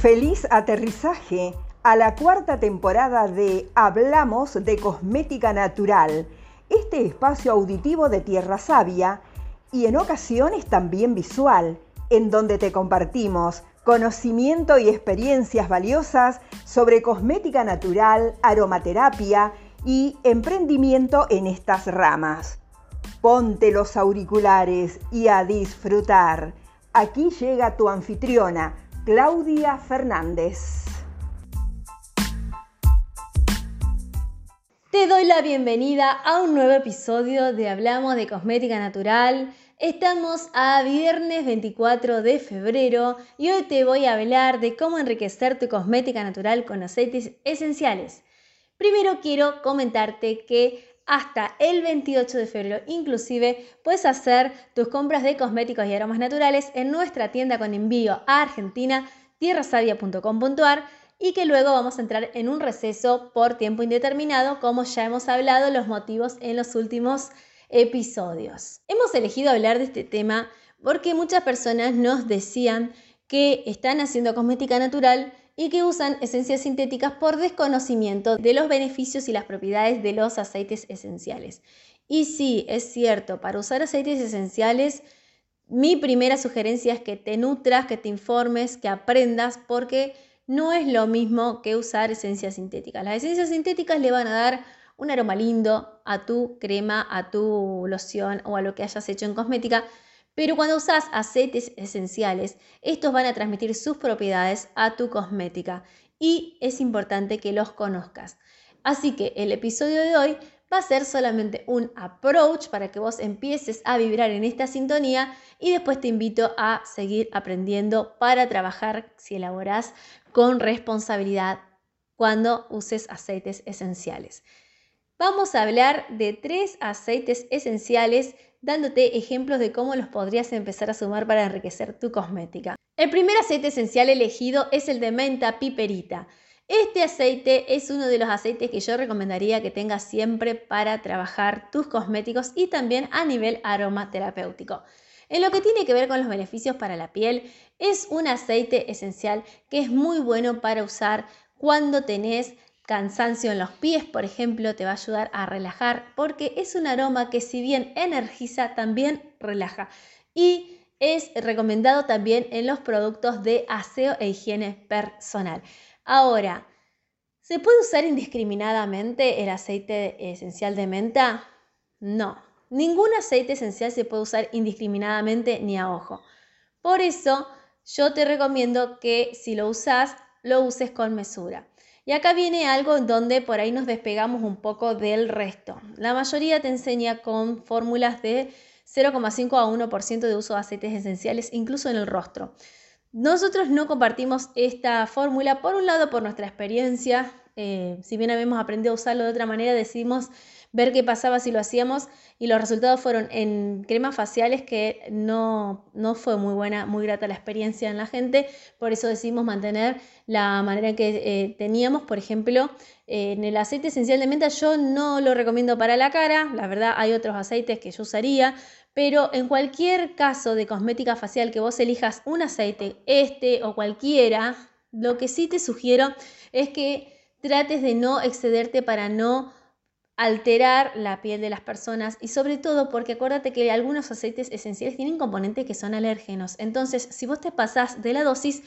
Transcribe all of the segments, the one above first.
Feliz aterrizaje a la cuarta temporada de Hablamos de Cosmética Natural, este espacio auditivo de Tierra Sabia y en ocasiones también visual, en donde te compartimos conocimiento y experiencias valiosas sobre cosmética natural, aromaterapia y emprendimiento en estas ramas. Ponte los auriculares y a disfrutar. Aquí llega tu anfitriona, Claudia Fernández. Te doy la bienvenida a un nuevo episodio de Hablamos de Cosmética Natural. Estamos a viernes 24 de febrero y hoy te voy a hablar de cómo enriquecer tu cosmética natural con aceites esenciales. Primero quiero comentarte que hasta el 28 de febrero. Inclusive puedes hacer tus compras de cosméticos y aromas naturales en nuestra tienda con envío a Argentina, tierrasadia.com.ar y que luego vamos a entrar en un receso por tiempo indeterminado, como ya hemos hablado los motivos en los últimos episodios. Hemos elegido hablar de este tema porque muchas personas nos decían que están haciendo cosmética natural y que usan esencias sintéticas por desconocimiento de los beneficios y las propiedades de los aceites esenciales. Y sí, es cierto, para usar aceites esenciales, mi primera sugerencia es que te nutras, que te informes, que aprendas, porque no es lo mismo que usar esencias sintéticas. Las esencias sintéticas le van a dar un aroma lindo a tu crema, a tu loción o a lo que hayas hecho en cosmética, pero cuando usas aceites esenciales, estos van a transmitir sus propiedades a tu cosmética y es importante que los conozcas. Así que el episodio de hoy va a ser solamente un approach para que vos empieces a vibrar en esta sintonía y después te invito a seguir aprendiendo para trabajar si elaboras con responsabilidad cuando uses aceites esenciales. Vamos a hablar de tres aceites esenciales dándote ejemplos de cómo los podrías empezar a sumar para enriquecer tu cosmética. El primer aceite esencial elegido es el de menta piperita. Este aceite es uno de los aceites que yo recomendaría que tengas siempre para trabajar tus cosméticos y también a nivel aromaterapéutico. En lo que tiene que ver con los beneficios para la piel, es un aceite esencial que es muy bueno para usar cuando tenés cansancio en los pies, por ejemplo, te va a ayudar a relajar porque es un aroma que si bien energiza, también relaja. Y es recomendado también en los productos de aseo e higiene personal. Ahora, ¿se puede usar indiscriminadamente el aceite esencial de menta? No, ningún aceite esencial se puede usar indiscriminadamente ni a ojo. Por eso, yo te recomiendo que si lo usas, lo uses con mesura. Y acá viene algo en donde por ahí nos despegamos un poco del resto. La mayoría te enseña con fórmulas de 0,5 a 1% de uso de aceites esenciales, incluso en el rostro. Nosotros no compartimos esta fórmula, por un lado por nuestra experiencia, eh, si bien habíamos aprendido a usarlo de otra manera, decidimos ver qué pasaba si lo hacíamos y los resultados fueron en cremas faciales que no, no fue muy buena, muy grata la experiencia en la gente, por eso decidimos mantener la manera que eh, teníamos, por ejemplo, en el aceite esencial de menta yo no lo recomiendo para la cara, la verdad hay otros aceites que yo usaría, pero en cualquier caso de cosmética facial que vos elijas un aceite, este o cualquiera, lo que sí te sugiero es que trates de no excederte para no alterar la piel de las personas y sobre todo porque acuérdate que algunos aceites esenciales tienen componentes que son alérgenos. Entonces, si vos te pasás de la dosis,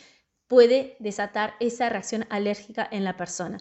puede desatar esa reacción alérgica en la persona.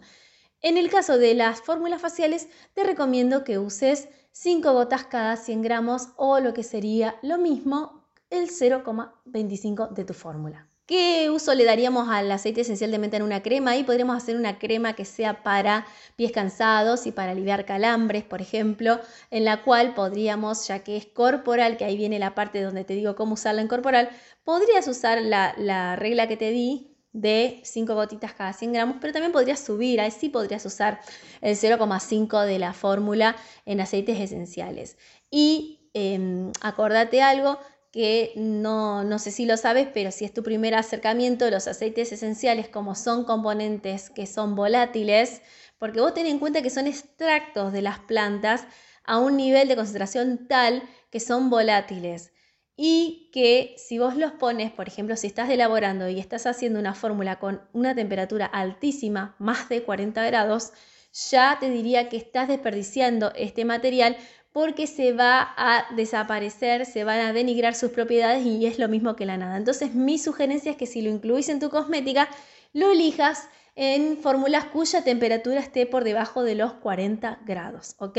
En el caso de las fórmulas faciales, te recomiendo que uses 5 gotas cada 100 gramos o lo que sería lo mismo el 0,25 de tu fórmula. ¿Qué uso le daríamos al aceite esencial de menta en una crema? Ahí podríamos hacer una crema que sea para pies cansados y para aliviar calambres, por ejemplo, en la cual podríamos, ya que es corporal, que ahí viene la parte donde te digo cómo usarla en corporal, podrías usar la, la regla que te di de 5 gotitas cada 100 gramos, pero también podrías subir, ahí sí podrías usar el 0,5 de la fórmula en aceites esenciales. Y eh, acordate algo, que no, no sé si lo sabes, pero si es tu primer acercamiento, los aceites esenciales, como son componentes que son volátiles, porque vos ten en cuenta que son extractos de las plantas a un nivel de concentración tal que son volátiles. y que si vos los pones, por ejemplo, si estás elaborando y estás haciendo una fórmula con una temperatura altísima, más de 40 grados, ya te diría que estás desperdiciando este material porque se va a desaparecer, se van a denigrar sus propiedades y es lo mismo que la nada. Entonces mi sugerencia es que si lo incluís en tu cosmética, lo elijas en fórmulas cuya temperatura esté por debajo de los 40 grados, ¿ok?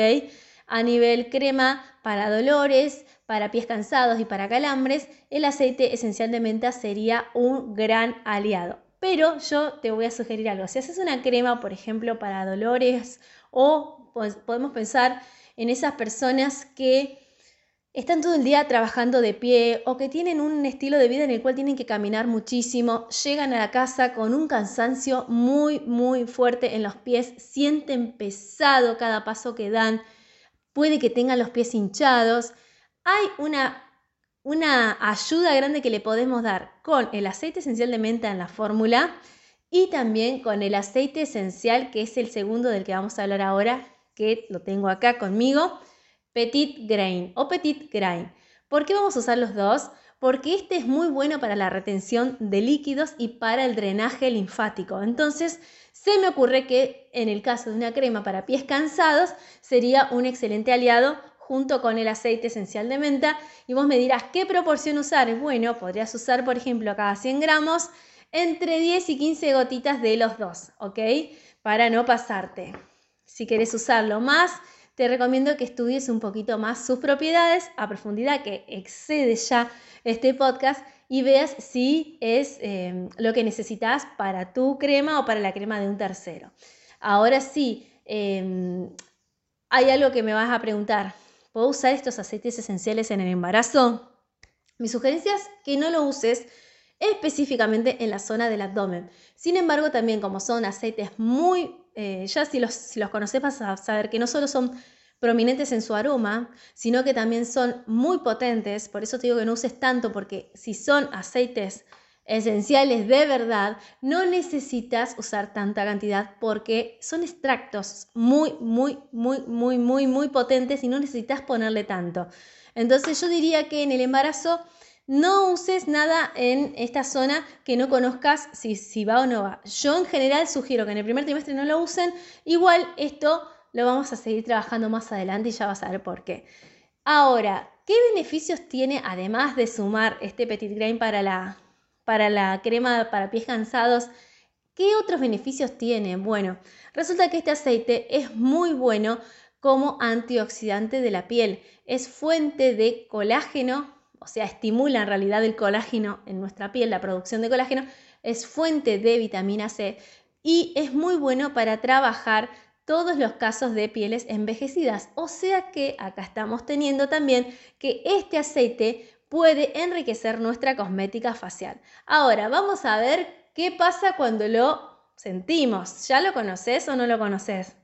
A nivel crema para dolores, para pies cansados y para calambres, el aceite esencial de menta sería un gran aliado. Pero yo te voy a sugerir algo. Si haces una crema, por ejemplo, para dolores o pues, podemos pensar en esas personas que están todo el día trabajando de pie o que tienen un estilo de vida en el cual tienen que caminar muchísimo, llegan a la casa con un cansancio muy, muy fuerte en los pies, sienten pesado cada paso que dan, puede que tengan los pies hinchados. Hay una, una ayuda grande que le podemos dar con el aceite esencial de menta en la fórmula y también con el aceite esencial, que es el segundo del que vamos a hablar ahora, que lo tengo acá conmigo Petit Grain o Petit Grain. ¿Por qué vamos a usar los dos? Porque este es muy bueno para la retención de líquidos y para el drenaje linfático. Entonces, se me ocurre que en el caso de una crema para pies cansados sería un excelente aliado junto con el aceite esencial de menta. Y vos me dirás, ¿qué proporción usar? Bueno, podrías usar, por ejemplo, cada 100 gramos entre 10 y 15 gotitas de los dos, ¿ok? Para no pasarte. Si querés usarlo más, te recomiendo que estudies un poquito más sus propiedades a profundidad, que excede ya este podcast y veas si es em, lo que necesitas para tu crema o para la crema de un tercero. Ahora sí, em, hay algo que me vas a preguntar. ¿Puedo usar estos aceites esenciales en el embarazo? Mi sugerencia es que no lo uses específicamente en la zona del abdomen. Sin embargo, también como son aceites muy eh, ya si los, si los conoces vas a saber que no solo son prominentes en su aroma, sino que también son muy potentes. Por eso te digo que no uses tanto, porque si son aceites esenciales de verdad, no necesitas usar tanta cantidad porque son extractos muy, muy, muy, muy, muy, muy potentes y no necesitas ponerle tanto. Entonces yo diría que en el embarazo no uses nada en esta zona que no conozcas si, va o no va. Yo en general sugiero que en el primer trimestre no lo usen. Igual esto lo vamos a seguir trabajando más adelante y ya vas a ver por qué. Ahora, ¿qué beneficios tiene además de sumar este Petit Grain para la, para la crema para pies cansados? ¿Qué otros beneficios tiene? Bueno, resulta que este aceite es muy bueno como antioxidante de la piel. Es fuente de colágeno o sea, estimula en realidad el colágeno en nuestra piel, la producción de colágeno, es fuente de vitamina C y es muy bueno para trabajar todos los casos de pieles envejecidas. O sea que acá estamos teniendo también que este aceite puede enriquecer nuestra cosmética facial. Ahora, vamos a ver qué pasa cuando lo sentimos. ¿Ya lo conoces o no lo conoces?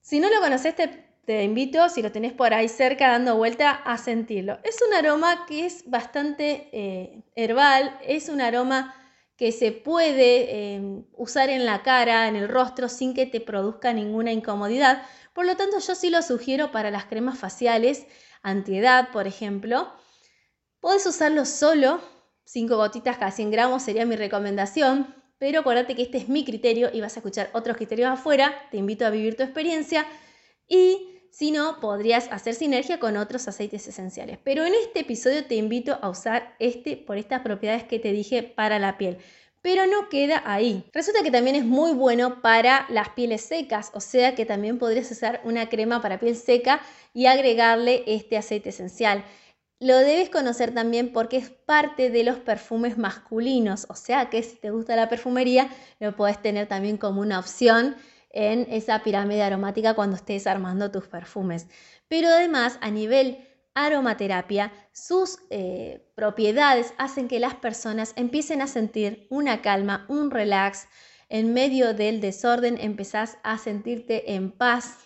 Si no lo conoces, te te invito, si lo tenés por ahí cerca dando vuelta, a sentirlo. Es un aroma que es bastante eh, herbal, es un aroma que se puede em, usar en la cara, en el rostro, sin que te produzca ninguna incomodidad. Por lo tanto, yo sí lo sugiero para las cremas faciales, antiedad, por ejemplo. Puedes usarlo solo, 5 gotitas cada 100 gramos sería mi recomendación, pero acuérdate que este es mi criterio y vas a escuchar otros criterios afuera. Te invito a vivir tu experiencia y si no, podrías hacer sinergia con otros aceites esenciales. Pero en este episodio te invito a usar este por estas propiedades que te dije para la piel. Pero no queda ahí. Resulta que también es muy bueno para las pieles secas, o sea que también podrías usar una crema para piel seca y agregarle este aceite esencial. Lo debes conocer también porque es parte de los perfumes masculinos, o sea que si te gusta la perfumería, lo puedes tener también como una opción en esa pirámide aromática cuando estés armando tus perfumes. Pero además, a nivel aromaterapia, sus eh, propiedades hacen que las personas empiecen a sentir una calma, un relax. En medio del desorden empezás a sentirte en paz,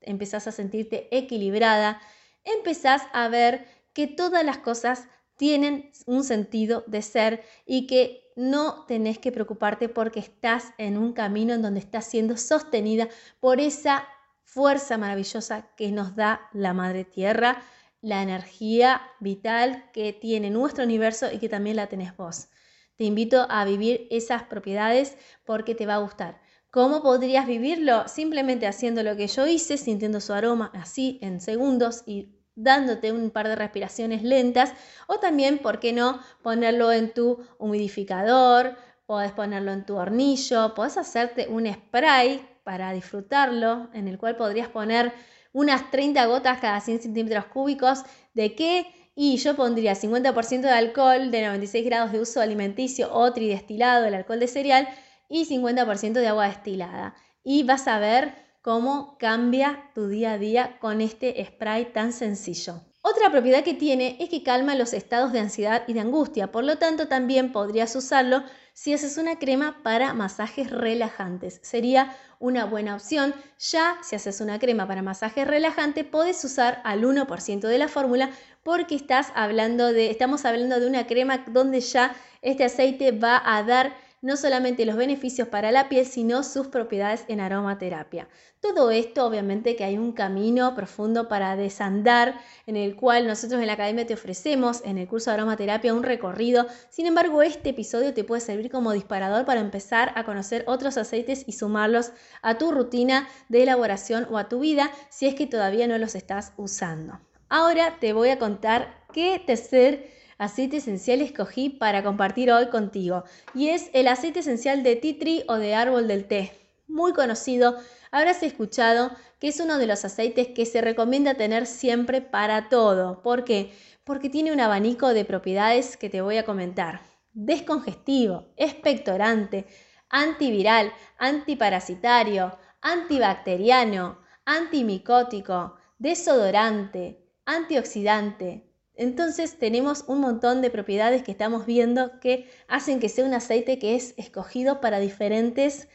empezás a sentirte equilibrada, empezás a ver que todas las cosas tienen un sentido de ser y que no tenés que preocuparte porque estás en un camino en donde estás siendo sostenida por esa fuerza maravillosa que nos da la Madre Tierra la energía vital que tiene nuestro universo y que también la tenés vos. Te invito a vivir esas propiedades porque te va a gustar. ¿Cómo podrías vivirlo? Simplemente haciendo lo que yo hice, sintiendo su aroma así en segundos y dándote un par de respiraciones lentas o también, ¿por qué no?, ponerlo en tu humidificador, podés ponerlo en tu hornillo, podés hacerte un spray para disfrutarlo, en el cual podrías poner unas 30 gotas cada 100 centímetros cúbicos. ¿De qué? Y yo pondría 50% de alcohol de 96 grados de uso alimenticio o tridestilado, el alcohol de cereal, y 50% de agua destilada. Y vas a ver cómo cambia tu día a día con este spray tan sencillo. Otra propiedad que tiene es que calma los estados de ansiedad y de angustia, por lo tanto también podrías usarlo si haces una crema para masajes relajantes. Sería una buena opción. Ya si haces una crema para masajes relajantes, puedes usar al 1% de la fórmula porque estás hablando de, estamos hablando de una crema donde ya este aceite va a dar no solamente los beneficios para la piel, sino sus propiedades en aromaterapia. Todo esto, obviamente, que hay un camino profundo para desandar, en el cual nosotros en la academia te ofrecemos en el curso de aromaterapia un recorrido. Sin embargo, este episodio te puede servir como disparador para empezar a conocer otros aceites y sumarlos a tu rutina de elaboración o a tu vida si es que todavía no los estás usando. Ahora te voy a contar qué tercer aceite esencial escogí para compartir hoy contigo y es el aceite esencial de tea tree o de árbol del té, muy conocido habrás escuchado que es uno de los aceites que se recomienda tener siempre para todo. ¿Por qué? Porque tiene un abanico de propiedades que te voy a comentar. Descongestivo, expectorante, antiviral, antiparasitario, antibacteriano, antimicótico, desodorante, antioxidante. Entonces tenemos un montón de propiedades que estamos viendo que hacen que sea un aceite que es escogido para diferentes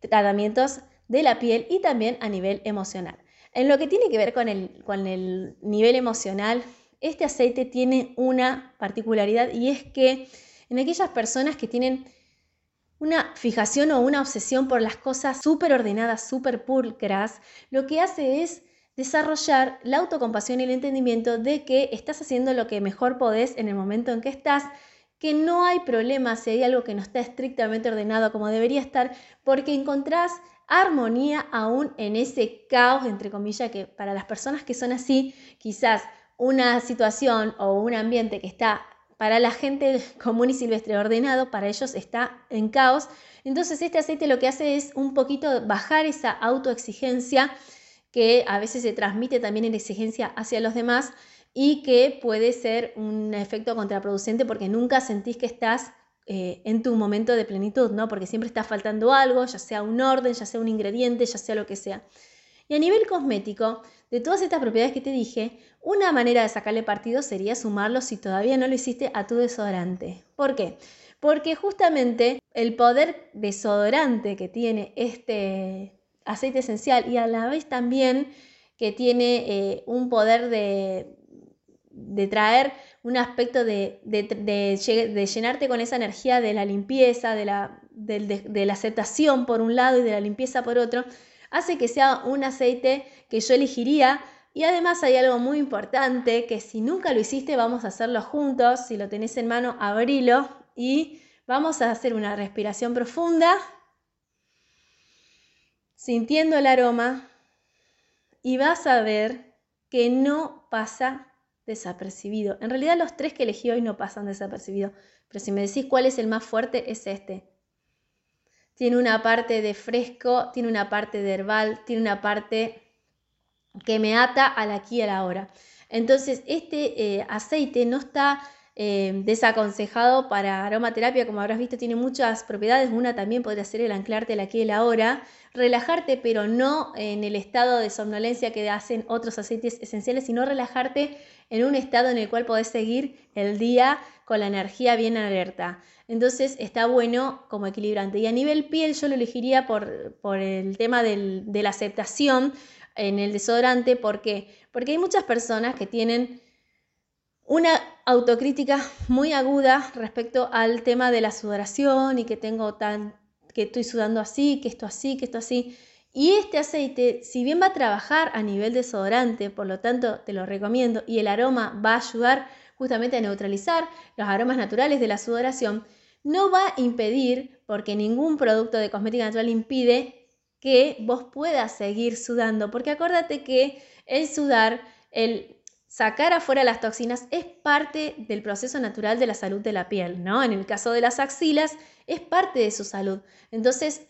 tratamientos de la piel y también a nivel emocional. En lo que tiene que ver con el, con el nivel emocional, este aceite tiene una particularidad y es que en aquellas personas que tienen una fijación o una obsesión por las cosas súper ordenadas, súper pulcras, lo que hace es desarrollar la autocompasión y el entendimiento de que estás haciendo lo que mejor podés en el momento en que estás, que no hay problema si hay algo que no está estrictamente ordenado como debería estar, porque encontrás armonía aún en ese caos, entre comillas, que para las personas que son así, quizás una situación o un ambiente que está para la gente común y silvestre ordenado, para ellos está en caos. Entonces este aceite lo que hace es un poquito bajar esa autoexigencia que a veces se transmite también en exigencia hacia los demás y que puede ser un efecto contraproducente porque nunca sentís que estás eh, en tu momento de plenitud, ¿no? Porque siempre está faltando algo, ya sea un orden, ya sea un ingrediente, ya sea lo que sea. Y a nivel cosmético, de todas estas propiedades que te dije, una manera de sacarle partido sería sumarlo si todavía no lo hiciste a tu desodorante. ¿Por qué? Porque justamente el poder desodorante que tiene este aceite esencial y a la vez también que tiene eh, un poder de, de traer un aspecto de, llenarte con esa energía de la limpieza, de la, de la aceptación por un lado y de la limpieza por otro, hace que sea un aceite que yo elegiría. Y además hay algo muy importante que si nunca lo hiciste vamos a hacerlo juntos, si lo tenés en mano abrilo y vamos a hacer una respiración profunda, sintiendo el aroma y vas a ver que no pasa desapercibido. En realidad los tres que elegí hoy no pasan desapercibidos, pero si me decís cuál es el más fuerte, es este. Tiene una parte de fresco, tiene una parte de herbal, tiene una parte que me ata al aquí y a la hora. Entonces, este eh, aceite no está eh, desaconsejado para aromaterapia, como habrás visto, tiene muchas propiedades. Una también podría ser el anclarte el aquí y el ahora, relajarte, pero no en el estado de somnolencia que hacen otros aceites esenciales, sino relajarte en un estado en el cual podés seguir el día con la energía bien alerta. Entonces está bueno como equilibrante. Y a nivel piel yo lo elegiría por, por el tema del, de la aceptación en el desodorante. ¿Por qué? Porque hay muchas personas que tienen una autocrítica muy aguda respecto al tema de la sudoración y que tengo tan que estoy sudando así, que esto así, que esto así. Y este aceite, si bien va a trabajar a nivel desodorante, por lo tanto te lo recomiendo, y el aroma va a ayudar justamente a neutralizar los aromas naturales de la sudoración, no va a impedir, porque ningún producto de cosmética natural impide que vos puedas seguir sudando, porque acuérdate que el sudar, el sacar afuera las toxinas es parte del proceso natural de la salud de la piel, ¿no? En el caso de las axilas es parte de su salud. Entonces,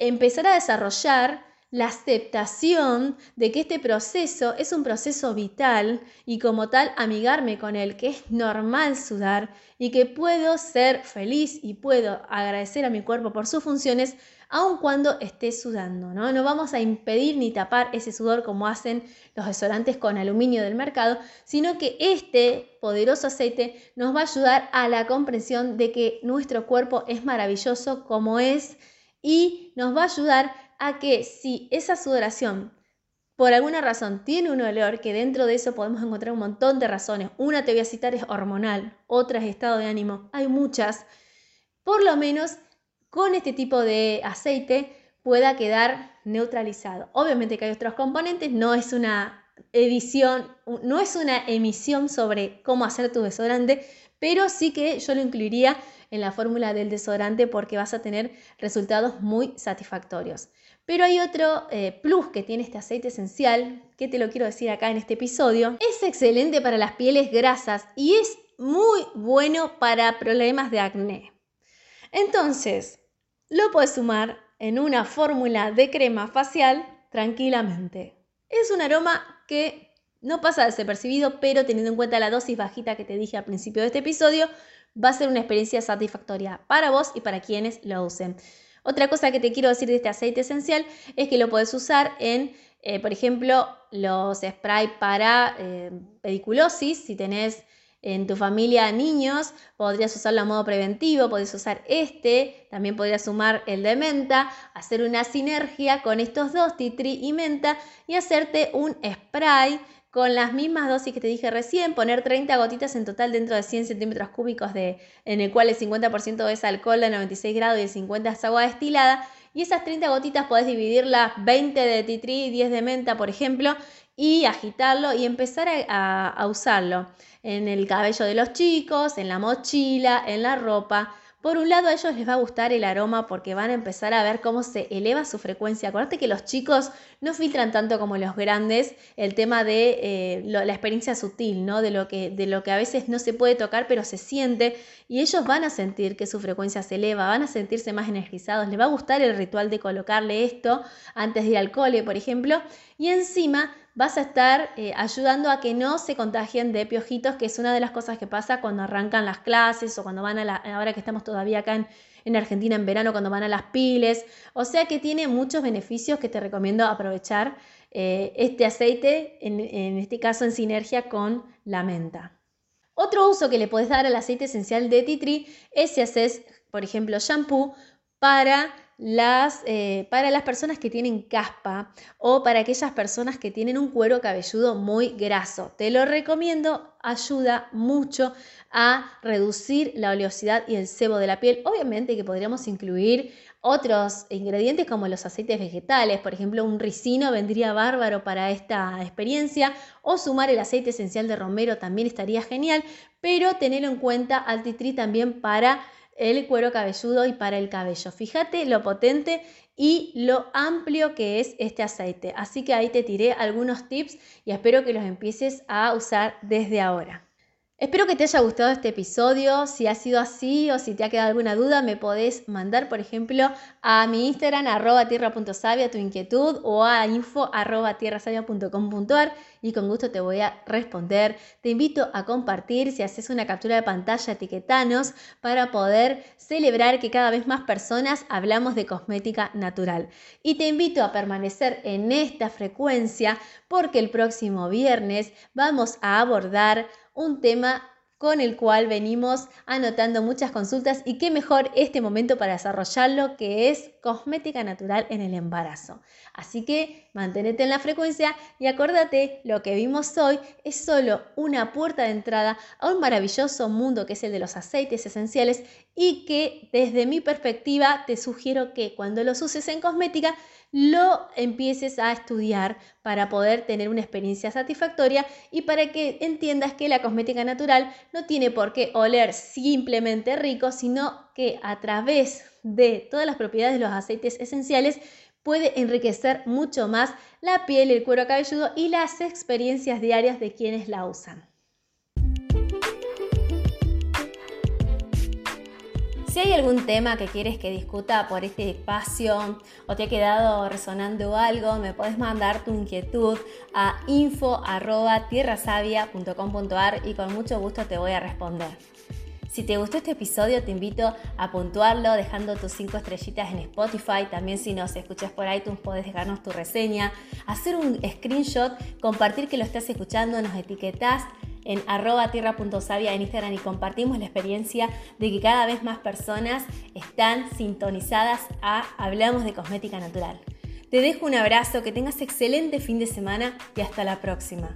empezar a desarrollar la aceptación de que este proceso es un proceso vital y como tal amigarme con él, que es normal sudar y que puedo ser feliz y puedo agradecer a mi cuerpo por sus funciones aun cuando esté sudando, ¿no? No vamos a impedir ni tapar ese sudor como hacen los desodorantes con aluminio del mercado, sino que este poderoso aceite nos va a ayudar a la comprensión de que nuestro cuerpo es maravilloso como es y nos va a ayudar a que si esa sudoración por alguna razón tiene un olor, que dentro de eso podemos encontrar un montón de razones, una te voy a citar es hormonal, otra es estado de ánimo, hay muchas, por lo menos con este tipo de aceite pueda quedar neutralizado. Obviamente que hay otros componentes, no es una edición, no es una emisión sobre cómo hacer tu desodorante, pero sí que yo lo incluiría en la fórmula del desodorante porque vas a tener resultados muy satisfactorios. Pero hay otro eh, plus que tiene este aceite esencial, que te lo quiero decir acá en este episodio. Es excelente para las pieles grasas y es muy bueno para problemas de acné. Entonces, lo puedes sumar en una fórmula de crema facial tranquilamente. Es un aroma que no pasa desapercibido, pero teniendo en cuenta la dosis bajita que te dije al principio de este episodio, va a ser una experiencia satisfactoria para vos y para quienes lo usen. Otra cosa que te quiero decir de este aceite esencial es que lo puedes usar en, eh, por ejemplo, los spray para eh, pediculosis, si tenés en tu familia niños, podrías usarlo a modo preventivo, podrías usar este, también podrías sumar el de menta, hacer una sinergia con estos dos, titri y menta, y hacerte un spray con las mismas dosis que te dije recién, poner 30 gotitas en total dentro de 100 centímetros cúbicos de, en el cual el 50% es alcohol de 96 grados y el 50% es agua destilada. Y esas 30 gotitas podés dividirlas 20 de titri y 10 de menta, por ejemplo, y agitarlo y empezar a usarlo en el cabello de los chicos, en la mochila, en la ropa. Por un lado a ellos les va a gustar el aroma porque van a empezar a ver cómo se eleva su frecuencia. Acuérdate que los chicos no filtran tanto como los grandes el tema de eh, la experiencia sutil, ¿no? De lo, que, de lo que a veces no se puede tocar pero se siente y ellos van a sentir que su frecuencia se eleva, van a sentirse más energizados, les va a gustar el ritual de colocarle esto antes de ir al cole, por ejemplo, y encima vas a estar eh, ayudando a que no se contagien de piojitos, que es una de las cosas que pasa cuando arrancan las clases o cuando van a la, ahora que estamos todavía acá en, Argentina en verano, cuando van a las piles. O sea que tiene muchos beneficios que te recomiendo aprovechar eh, este aceite, en, en este caso en sinergia con la menta. Otro uso que le puedes dar al aceite esencial de tree es si haces, por ejemplo, shampoo para las, eh, para las personas que tienen caspa o para aquellas personas que tienen un cuero cabelludo muy graso. Te lo recomiendo, ayuda mucho a reducir la oleosidad y el sebo de la piel. Obviamente que podríamos incluir otros ingredientes como los aceites vegetales, por ejemplo, un ricino vendría bárbaro para esta experiencia o sumar el aceite esencial de romero también estaría genial, pero tener en cuenta al titri también para el cuero cabelludo y para el cabello. Fíjate lo potente y lo amplio que es este aceite. Así que ahí te tiré algunos tips y espero que los empieces a usar desde ahora. Espero que te haya gustado este episodio. Si ha sido así o si te ha quedado alguna duda, me podés mandar, por ejemplo, a mi Instagram, arroba tierra.savia, tu inquietud o a info arroba tierrasavia.com.ar y con gusto te voy a responder. Te invito a compartir, si haces una captura de pantalla, etiquetanos para poder celebrar que cada vez más personas hablamos de cosmética natural. Y te invito a permanecer en esta frecuencia porque el próximo viernes vamos a abordar un tema con el cual venimos anotando muchas consultas y qué mejor este momento para desarrollarlo que es cosmética natural en el embarazo. Así que manténete en la frecuencia y acuérdate, lo que vimos hoy es solo una puerta de entrada a un maravilloso mundo que es el de los aceites esenciales y que desde mi perspectiva te sugiero que cuando los uses en cosmética lo empieces a estudiar para poder tener una experiencia satisfactoria y para que entiendas que la cosmética natural no tiene por qué oler simplemente rico, sino que a través de todas las propiedades de los aceites esenciales puede enriquecer mucho más la piel, el cuero cabelludo y las experiencias diarias de quienes la usan. Si hay algún tema que quieres que discuta por este espacio o te ha quedado resonando algo, me puedes mandar tu inquietud a info.tierrasavia.com.ar y con mucho gusto te voy a responder. Si te gustó este episodio, te invito a puntuarlo dejando tus 5 estrellitas en Spotify. También si nos escuchas por iTunes, puedes dejarnos tu reseña, hacer un screenshot, compartir que lo estás escuchando, nos etiquetás en arroba tierra.savia en Instagram y compartimos la experiencia de que cada vez más personas están sintonizadas a Hablamos de Cosmética Natural. Te dejo un abrazo, que tengas excelente fin de semana y hasta la próxima.